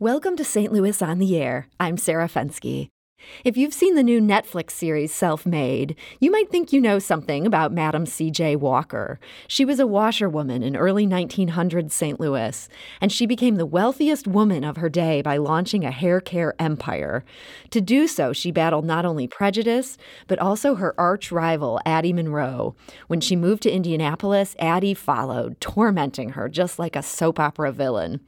Welcome to St. Louis on the Air. I'm Sarah Fenske. If you've seen the new Netflix series Self Made, you might think you know something about Madam C.J. Walker. She was a washerwoman in early 1900s St. Louis, and she became the wealthiest woman of her day by launching a hair care empire. To do so, she battled not only prejudice, but also her arch rival, Addie Monroe. When she moved to Indianapolis, Addie followed, tormenting her just like a soap opera villain.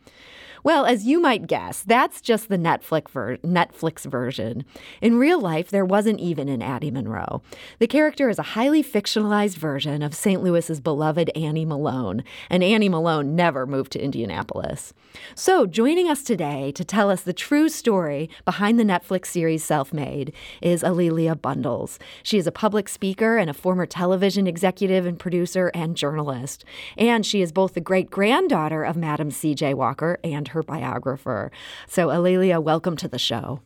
Well, as you might guess, that's just the Netflix, ver- Netflix version. In real life, there wasn't even an Addie Monroe. The character is a highly fictionalized version of St. Louis's beloved Annie Malone, and Annie Malone never moved to Indianapolis. So, joining us today to tell us the true story behind the Netflix series Self Made is A'Lelia Bundles. She is a public speaker and a former television executive and producer and journalist. And she is both the great granddaughter of Madam C.J. Walker and her biographer. So, A'Lelia, welcome to the show.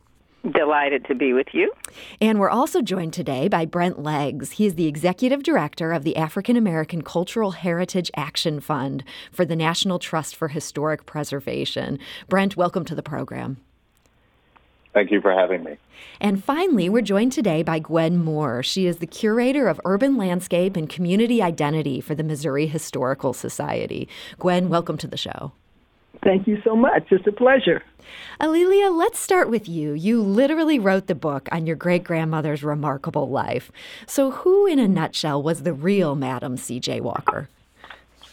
Delighted to be with you. And we're also joined today by Brent Leggs. He is the executive director of the African American Cultural Heritage Action Fund for the National Trust for Historic Preservation. Brent, welcome to the program. Thank you for having me. And finally, we're joined today by Gwen Moore. She is the curator of urban landscape and community identity for the Missouri Historical Society. Gwen, welcome to the show. Thank you so much. It's a pleasure. A'Lelia, let's start with you. You literally wrote the book on your great grandmother's remarkable life. So, who, in a nutshell, was the real Madam C.J. Walker?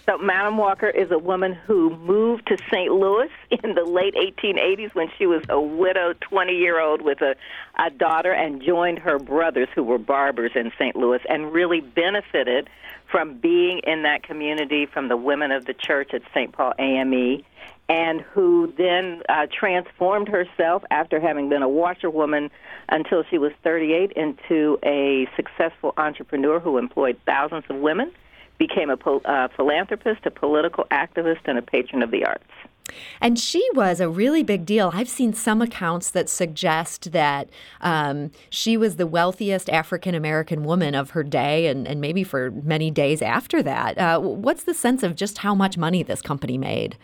So, Madam Walker is a woman who moved to St. Louis in the late 1880s when she was a widowed 20 year old with a, a daughter and joined her brothers who were barbers in St. Louis and really benefited from being in that community from the women of the church at St. Paul AME and who then uh, transformed herself after having been a washerwoman until she was 38 into a successful entrepreneur who employed thousands of women, became a uh, philanthropist, a political activist, and a patron of the arts. And she was a really big deal. I've seen some accounts that suggest that um, she was the wealthiest African American woman of her day and, and maybe for many days after that. Uh, what's the sense of just how much money this company made?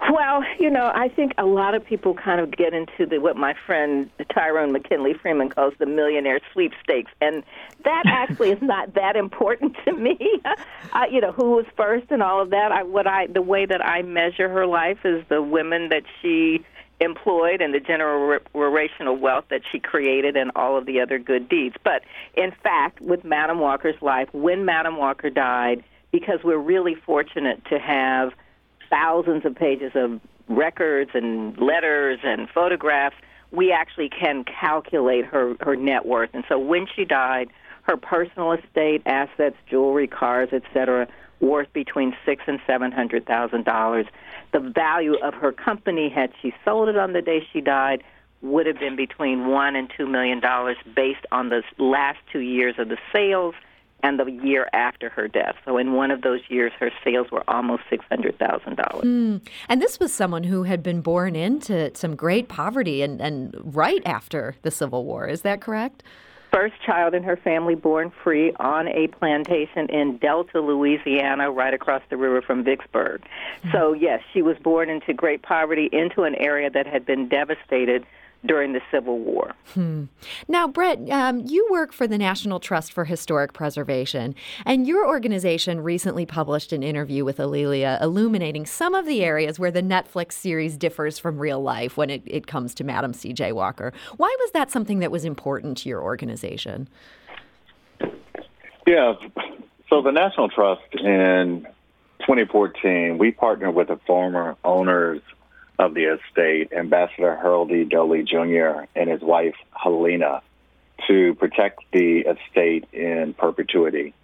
Well, you know, I think a lot of people kind of get into the what my friend Tyrone McKinley Freeman calls the millionaire sweepstakes, and that actually is not that important to me. uh, you know, who was first and all of that. I what I the way that I measure her life is the women that she employed and the generational wealth that she created and all of the other good deeds. But in fact, with Madam Walker's life, when Madam Walker died, because we're really fortunate to have thousands of pages of records and letters and photographs, we actually can calculate her, her net worth. And so when she died, her personal estate, assets, jewelry, cars, etc., worth between six and seven hundred thousand dollars. The value of her company, had she sold it on the day she died, would have been between one and two million dollars based on the last two years of the sales and the year after her death. So in one of those years, her sales were almost six hundred thousand dollars. Mm. And this was someone who had been born into some great poverty and, and right after the Civil War. Is that correct? First child in her family born free on a plantation in Delta, Louisiana, right across the river from Vicksburg. Mm-hmm. So, yes, she was born into great poverty, into an area that had been devastated during the Civil War. Hmm. Now, Brent, um, you work for the National Trust for Historic Preservation, and your organization recently published an interview with A'Lelia illuminating some of the areas where the Netflix series differs from real life when it, it comes to Madam C.J. Walker. Why was that something that was important to your organization? Yeah, so the National Trust in 2014, we partnered with the former owners of the estate, Ambassador Harold E. Doley Jr. and his wife Helena, to protect the estate in perpetuity.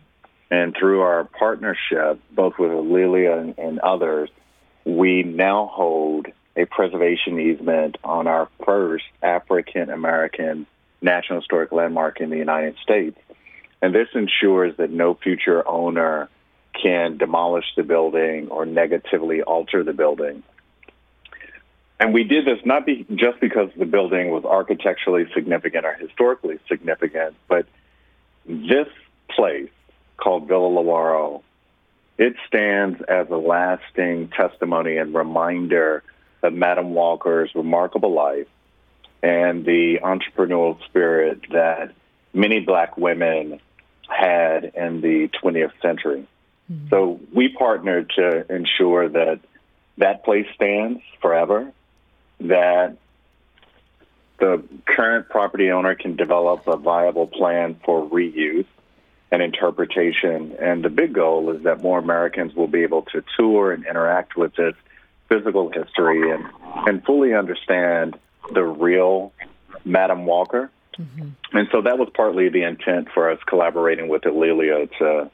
And through our partnership, both with A'Lelia and, and others, we now hold a preservation easement on our first African American National Historic Landmark in the United States. And this ensures that no future owner can demolish the building or negatively alter the building. And we did this not be, just because the building was architecturally significant or historically significant, but this place called Villa Lewaro, it stands as a lasting testimony and reminder of Madam Walker's remarkable life and the entrepreneurial spirit that many black women had in the 20th century. Mm-hmm. So we partnered to ensure that that place stands forever, that the current property owner can develop a viable plan for reuse and interpretation. And the big goal is that more Americans will be able to tour and interact with its physical history and, and fully understand the real Madam Walker. Mm-hmm. And so that was partly the intent for us collaborating with A'Lelia to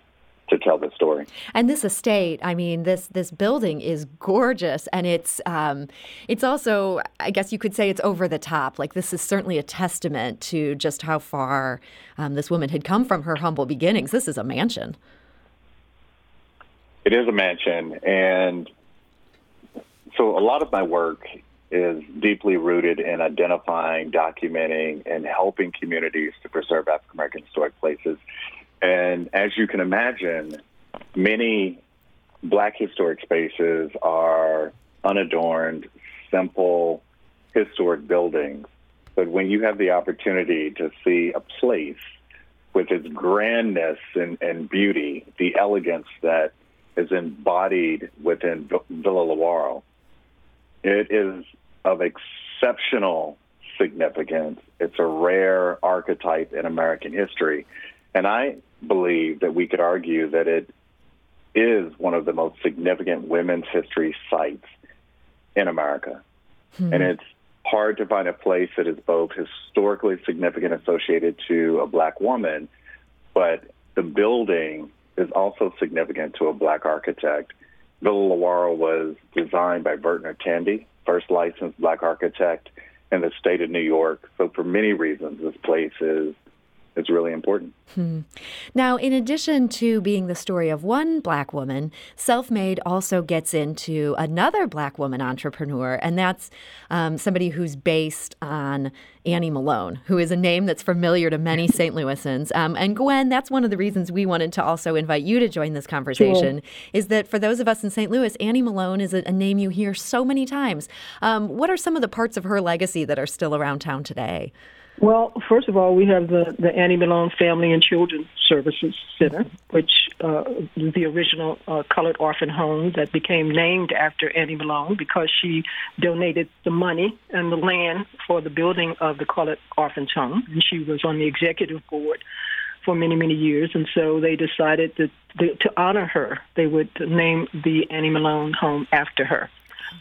to tell the story. And this estate, I mean, this this building is gorgeous, and it's um, it's also, I guess you could say, it's over the top. Like this is certainly a testament to just how far um, this woman had come from her humble beginnings. This is a mansion. It is a mansion, and so a lot of my work is deeply rooted in identifying, documenting, and helping communities to preserve African American historic places. And as you can imagine, many black historic spaces are unadorned, simple, historic buildings. But when you have the opportunity to see a place with its grandness and, and beauty, the elegance that is embodied within Villa Lewaro, it is of exceptional significance. It's a rare archetype in American history. And I believe that we could argue that it is one of the most significant women's history sites in America. Hmm. And it's hard to find a place that is both historically significant associated to a black woman, but the building is also significant to a black architect. Villa Lewaro was designed by Vertner Tandy, first licensed black architect in the state of New York. So for many reasons, this place is is really important. Hmm. Now, in addition to being the story of one black woman, Self Made also gets into another black woman entrepreneur, and that's um, somebody who's based on Annie Malone, who is a name that's familiar to many St. Louisans. Um, and Gwen, that's one of the reasons we wanted to also invite you to join this conversation, sure. is that for those of us in St. Louis, Annie Malone is a, a name you hear so many times. Um, what are some of the parts of her legacy that are still around town today? Well, first of all, we have the, the Annie Malone Family and Children's Services Center, which uh, is the original uh, colored orphan home that became named after Annie Malone because she donated the money and the land for the building of the colored orphans home. And she was on the executive board for many, many years. And so they decided that to honor her, they would name the Annie Malone home after her.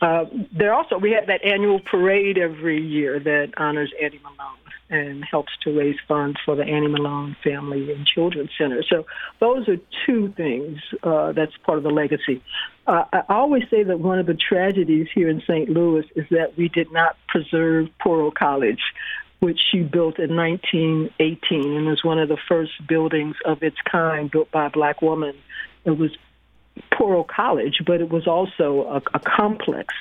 Uh, there also we have that annual parade every year that honors Annie Malone and helps to raise funds for the Annie Malone Family and Children's Center. So those are two things uh, that's part of the legacy. Uh, I always say that one of the tragedies here in St. Louis is that we did not preserve Poro College, which she built in 1918 and was one of the first buildings of its kind built by a black woman. It was Poro College, but it was also a, a complex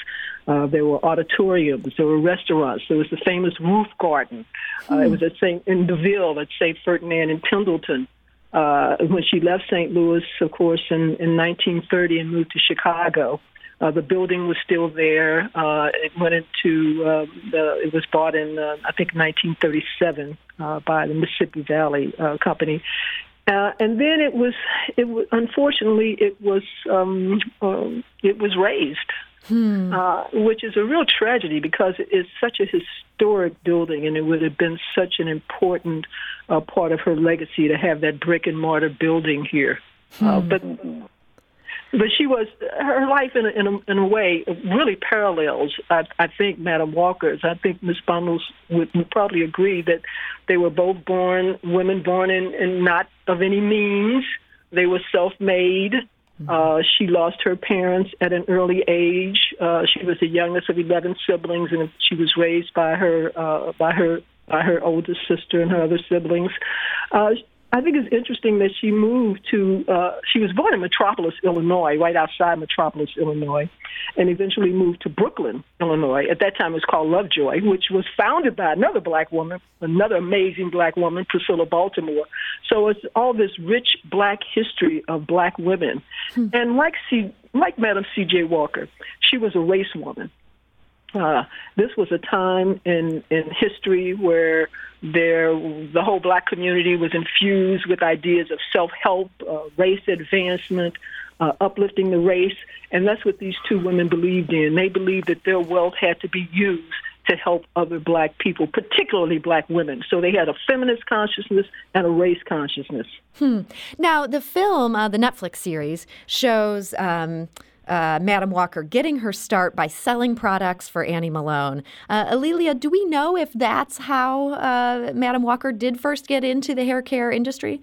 uh, there were auditoriums. There were restaurants. There was the famous roof garden. Uh, it was at St. in the Ville at St. Ferdinand in Pendleton. Uh, when she left St. Louis, of course, in, in 1930 and moved to Chicago, uh, the building was still there. Uh, it went into uh, the. It was bought in uh, I think 1937 uh, by the Mississippi Valley uh, Company, uh, and then it was, it was unfortunately it was um, um, it was razed hmm. uh, which is a real tragedy because it's such a historic building, and it would have been such an important uh, part of her legacy to have that brick and mortar building here. Uh, hmm. Uh, but but she was her life in a, in a, in a way really parallels I, I think Madam Walker's. I think Miss Bundles would, would probably agree that they were both born women born in, in not of any means. They were self-made. Mm-hmm. Uh, she lost her parents at an early age. Uh, she was the youngest of eleven siblings, and she was raised by her uh, by her by her oldest sister and her other siblings. Uh, I think it's interesting that she moved to, uh, she was born in Metropolis, Illinois, right outside Metropolis, Illinois, and eventually moved to Brooklyn, Illinois. At that time, it was called Lovejoy, which was founded by another black woman, another amazing black woman, Priscilla Baltimore. So it's all this rich black history of black women. Hmm. And like, C, like Madam C.J. Walker, she was a race woman. Uh, this was a time in, in history where there, the whole black community was infused with ideas of self help, uh, race advancement, uh, uplifting the race. And that's what these two women believed in. They believed that their wealth had to be used to help other black people, particularly black women. So they had a feminist consciousness and a race consciousness. Hmm. Now, the film, uh, the Netflix series, shows. Um, uh, Madam Walker getting her start by selling products for Annie Malone. Uh, A'Lelia, do we know if that's how uh, Madam Walker did first get into the hair care industry?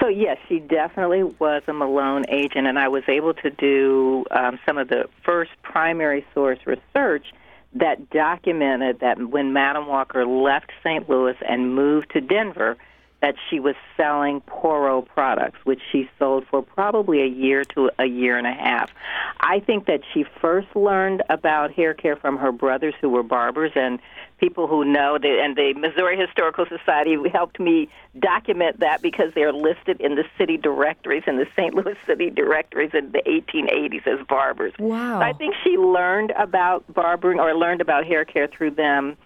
So yes, she definitely was a Malone agent, and I was able to do um, some of the first primary source research that documented that when Madam Walker left St. Louis and moved to Denver, that she was selling Poro products, which she sold for probably a year to a year and a half. I think that she first learned about hair care from her brothers who were barbers and people who know, the, and the Missouri Historical Society helped me document that because they're listed in the city directories, in the St. Louis city directories in the 1880s as barbers. Wow. So I think she learned about barbering or learned about hair care through them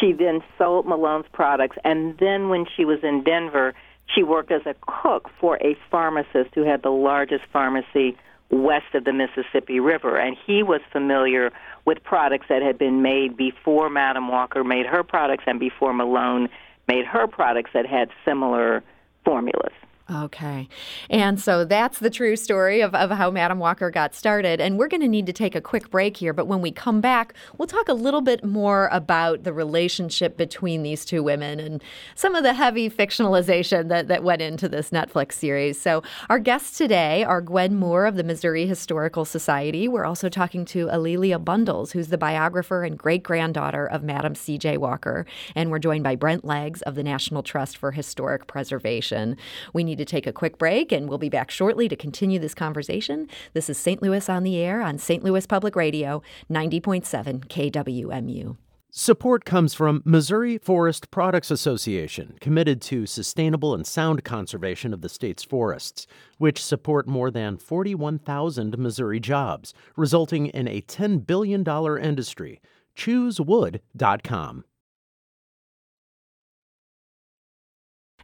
she then sold Malone's products, and then when she was in Denver, she worked as a cook for a pharmacist who had the largest pharmacy west of the Mississippi River, and he was familiar with products that had been made before Madam Walker made her products and before Malone made her products that had similar formulas. Okay. And so that's the true story of, of how Madam Walker got started. And we're going to need to take a quick break here. But when we come back, we'll talk a little bit more about the relationship between these two women and some of the heavy fictionalization that, that went into this Netflix series. So, our guests today are Gwen Moore of the Missouri Historical Society. We're also talking to A'Lelia Bundles, who's the biographer and great granddaughter of Madam C.J. Walker. And we're joined by Brent Leggs of the National Trust for Historic Preservation. We need need to take a quick break, and we'll be back shortly to continue this conversation. This is St. Louis on the Air on St. Louis Public Radio, 90.7 KWMU. Support comes from Missouri Forest Products Association, committed to sustainable and sound conservation of the state's forests, which support more than 41,000 Missouri jobs, resulting in a $10 billion industry. ChooseWood.com.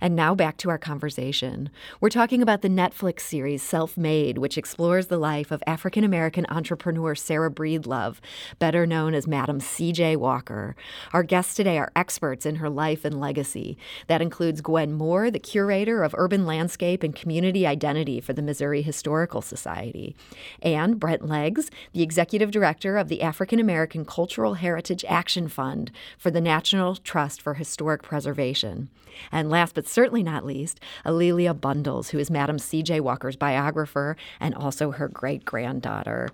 And now back to our conversation. We're talking about the Netflix series Self Made, which explores the life of African American entrepreneur Sarah Breedlove, better known as Madam C.J. Walker. Our guests today are experts in her life and legacy. That includes Gwen Moore, the curator of urban landscape and community identity for the Missouri Historical Society, and Brent Leggs, the executive director of the African American Cultural Heritage Action Fund for the National Trust for Historic Preservation. And last but certainly not least, A'Lelia Bundles, who is Madam C.J. Walker's biographer and also her great granddaughter.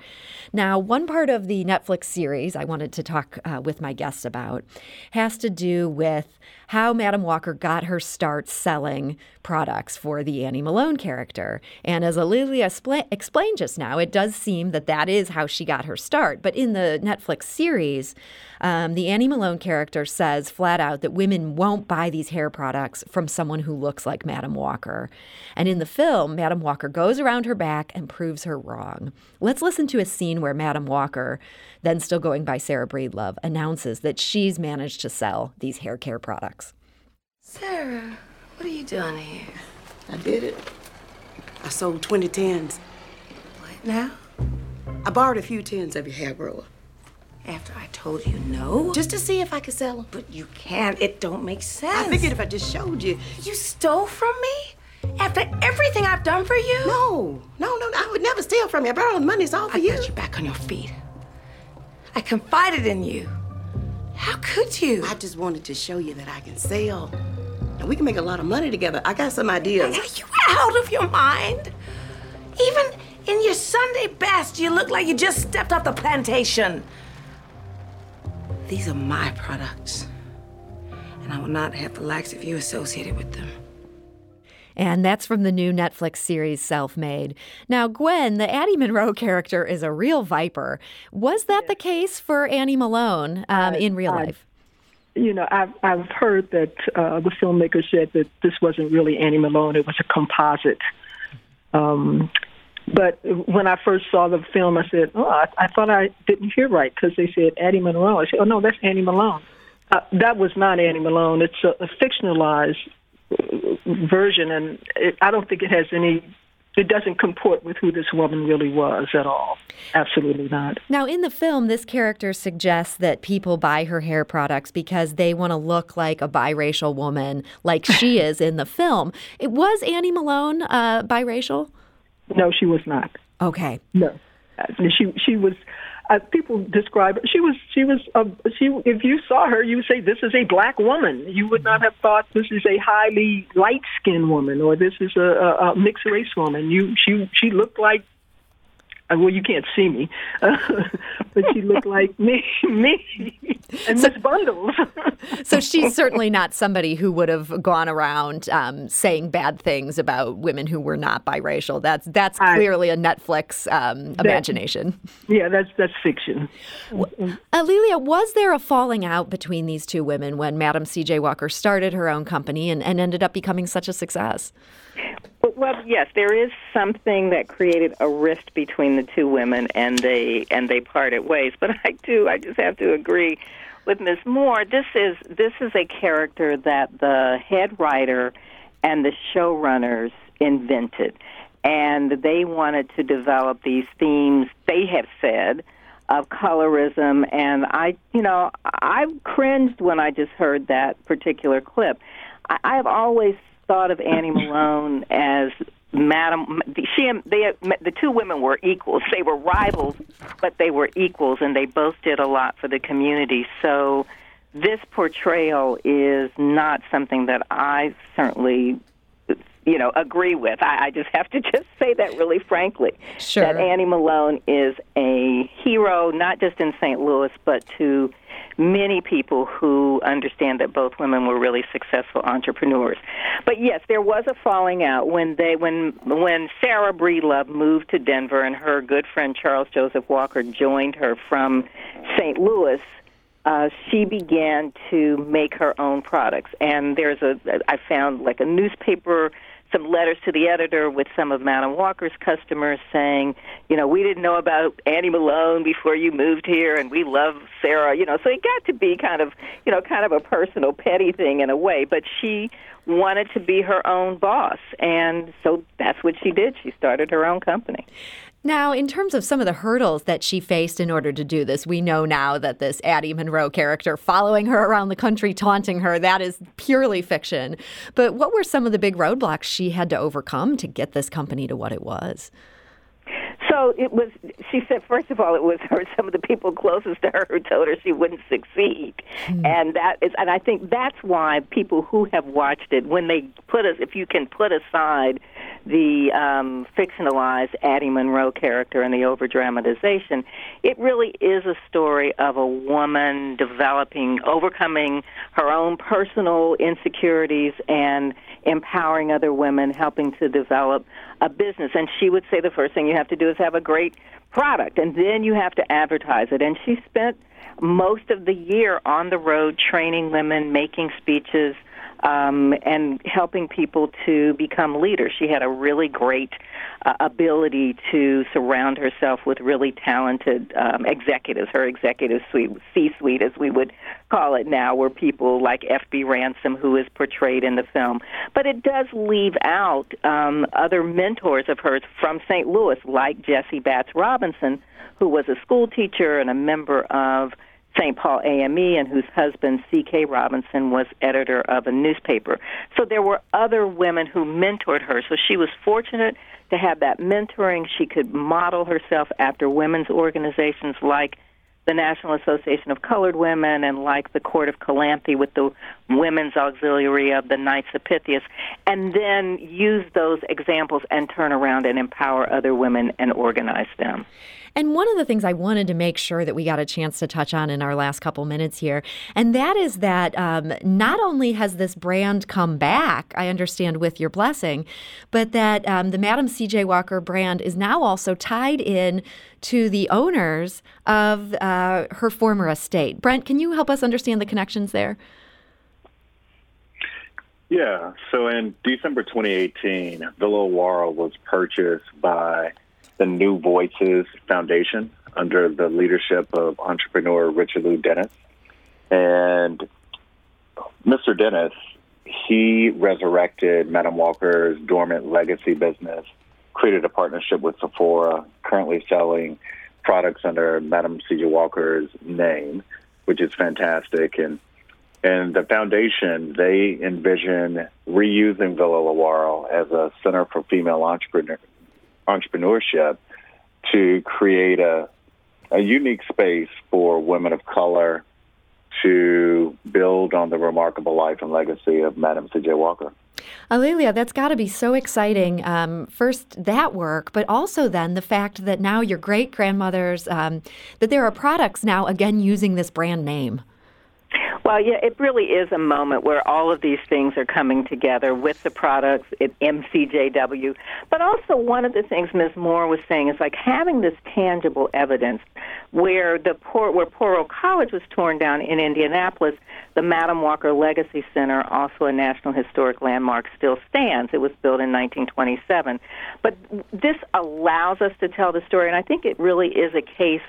Now, one part of the Netflix series I wanted to talk uh, with my guests about has to do with how Madam Walker got her start selling products for the Annie Malone character. And as A'Lelia explained just now, it does seem that that is how she got her start. But in the Netflix series, um, the Annie Malone character says flat out that women won't buy these hair products from someone who looks like Madam Walker. And in the film, Madam Walker goes around her back and proves her wrong. Let's listen to a scene where Madam Walker, then still going by Sarah Breedlove, announces that she's managed to sell these hair care products. Sarah, what are you doing here? I did it. I sold 20 tins. What now? I borrowed a few tins of your hair grower. After I told you no? Just to see if I could sell them. But you can't. It don't make sense. I figured if I just showed you. You stole from me? After everything I've done for you? No, no, no, I would never steal from you. I brought all the money. It's all for I you. got you back on your feet. I confided in you. How could you? I just wanted to show you that I can sell. And we can make a lot of money together. I got some ideas. Are you out of your mind? Even in your Sunday best, you look like you just stepped off the plantation. These are my products, and I will not have the likes of you associated with them. And that's from the new Netflix series Self Made. Now, Gwen, the Addie Monroe character, is a real viper. Was that the case for Annie Malone um, in real life? you know, I've I've heard that uh, the filmmaker said that this wasn't really Annie Malone; it was a composite. Um, But when I first saw the film, I said, "Oh, I, I thought I didn't hear right because they said Addie Monroe." I said, "Oh no, that's Annie Malone." Uh, that was not Annie Malone. It's a, a fictionalized version, and it, I don't think it has any it doesn't comport with who this woman really was at all. Absolutely not. Now, in the film, this character suggests that people buy her hair products because they want to look like a biracial woman, like she is in the film. It was Annie Malone uh, biracial? No, she was not. Okay. No, uh, she she was uh, people describe her. She was she was a, she. If you saw her, you would say this is a black woman. You would not have thought this is a highly light skinned woman or this is a, a, a mixed race woman. You she she looked like uh, well, you can't see me, uh, but she looked like me, me, and so, Miss Bundles. so she's certainly not somebody who would have gone around um, saying bad things about women who were not biracial. That's that's clearly I, a Netflix um, that, imagination. Yeah, that's that's fiction. Uh, Lelia, was there a falling out between these two women when Madam C.J. Walker started her own company and, and ended up becoming such a success? Well, yes, there is something that created a rift between the two women, and they and they parted ways. But I do, I just have to agree with Ms. Moore. This is this is a character that the head writer and the showrunners invented, and they wanted to develop these themes. They have said of colorism, and I, you know, I cringed when I just heard that particular clip. I, I've always thought of Annie Malone as Madam. She and they, the two women were equals. They were rivals, but they were equals, and they both did a lot for the community. So, this portrayal is not something that I certainly you know agree with. I, I just have to just say that really frankly. Sure. That Annie Malone is a hero, not just in St. Louis, but to many people who understand that both women were really successful entrepreneurs. But yes, there was a falling out when they when when Sarah Breedlove moved to Denver and her good friend Charles Joseph Walker joined her from St. Louis. Uh, she began to make her own products, and there's a I found like a newspaper some letters to the editor with some of Madam Walker's customers saying, you know, we didn't know about Annie Malone before you moved here, and we love Sarah. You know, so it got to be kind of, you know, kind of a personal, petty thing in a way. But she wanted to be her own boss, and so that's what she did. She started her own company. Now, in terms of some of the hurdles that she faced in order to do this, we know now that this Addie Monroe character following her around the country, taunting her, that is purely fiction. But what were some of the big roadblocks she had to overcome to get this company to what it was? So it was. She said, first of all, it was her some of the people closest to her who told her she wouldn't succeed, mm. and that is, and I think that's why people who have watched it, when they put us, if you can put aside the um, fictionalized Addie Monroe character and the over dramatization, it really is a story of a woman developing, overcoming her own personal insecurities and empowering other women, helping to develop a business. And she would say the first thing you have to do is have a great product, and then you have to advertise it. And she spent most of the year on the road training women, making speeches, um, and helping people to become leaders. She had a really great uh, ability to surround herself with really talented um, executives. Her executive suite, C-suite, as we would call it now, were people like F.B. Ransom, who is portrayed in the film. But it does leave out um, other mentors of hers from St. Louis, like Jesse Batts Robinson, who was a school teacher and a member of St. Paul AME and whose husband, C.K. Robinson, was editor of a newspaper. So there were other women who mentored her. So she was fortunate to have that mentoring. She could model herself after women's organizations like the National Association of Colored Women and like the Court of Calanthe with the Women's Auxiliary of the Knights of Pythias, and then use those examples and turn around and empower other women and organize them. And one of the things I wanted to make sure that we got a chance to touch on in our last couple minutes here, and that is that um, not only has this brand come back, I understand with your blessing, but that um, the Madam C.J. Walker brand is now also tied in to the owners of uh, Uh, her former estate. Brent, can you help us understand the connections there? Yeah. So in December 2018, Villa Lewaro was purchased by the New Voices Foundation under the leadership of entrepreneur Richelieu Dennis. And Mr. Dennis, he resurrected Madam Walker's dormant legacy business, created a partnership with Sephora, currently selling products under Madam C.J. Walker's name, which is fantastic. And and the foundation, they envision reusing Villa Lewaro as a center for female entrepreneur, entrepreneurship to create a, a unique space for women of color to build on the remarkable life and legacy of Madam C.J. Walker. A'Lelia, that's got to be so exciting. Um, first, that work, but also then the fact that now your great grandmother's, um, that there are products now again using this brand name. Well, yeah, it really is a moment where all of these things are coming together with the products at MCJW. But also, one of the things Ms. Moore was saying is like having this tangible evidence where the poor, where Poro College was torn down in Indianapolis, the Madam Walker Legacy Center, also a National Historic Landmark, still stands. It was built in 1927. But this allows us to tell the story, and I think it really is a case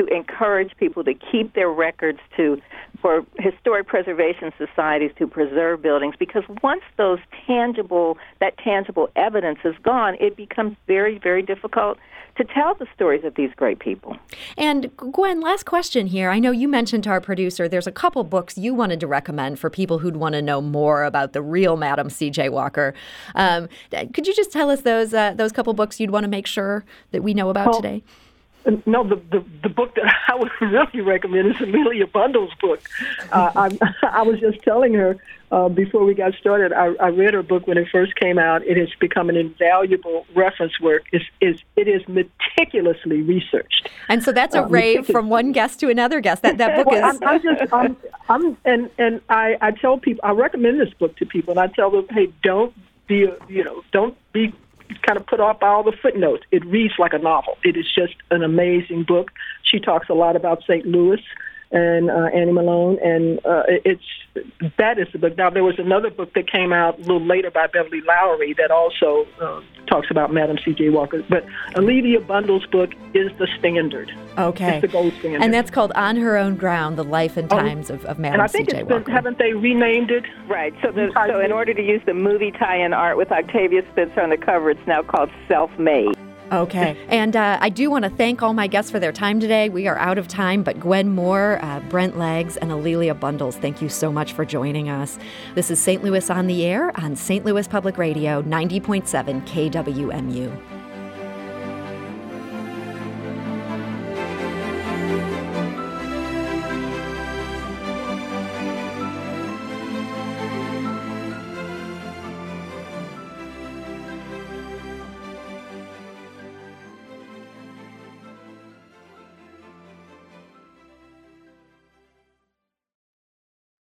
to encourage people to keep their records to for historic preservation societies to preserve buildings because once those tangible that tangible evidence is gone it becomes very very difficult to tell the stories of these great people. And Gwen, last question here. I know you mentioned to our producer there's a couple books you wanted to recommend for people who'd want to know more about the real Madam C.J. Walker. Um, could you just tell us those uh, those couple books you'd want to make sure that we know about well, today? No, the, the the book that I would really recommend is A'Lelia Bundles' book. Uh, I, I was just telling her uh, before we got started. I, I read her book when it first came out. It has become an invaluable reference work. It's, it's, it is meticulously researched. And so that's a uh, rave from one guest to another guest. That that book well, is. I'm, I'm just I'm, I'm and and I I tell people I recommend this book to people, and I tell them, hey, don't be you know don't be kind of put off by all the footnotes. It reads like a novel. It is just an amazing book. She talks a lot about St. Louis and uh, Annie Malone, and uh, it's that is the book. Now there was another book that came out a little later by Beverly Lowry that also uh, talks about Madam C.J. Walker. But A'Lelia Bundles' book is the standard. Okay, it's the gold standard, and that's called On Her Own Ground: The Life and oh, Times of, of Madam And I think C.J. it's Walker. been, haven't they renamed it? Right. So, the, so in order to use the movie tie-in art with Octavia Spencer on the cover, it's now called Self Made. Okay. And uh, I do want to thank all my guests for their time today. We are out of time, but Gwen Moore, uh, Brent Leggs, and A'Lelia Bundles, thank you so much for joining us. This is St. Louis on the Air on St. Louis Public Radio, 90.7 KWMU.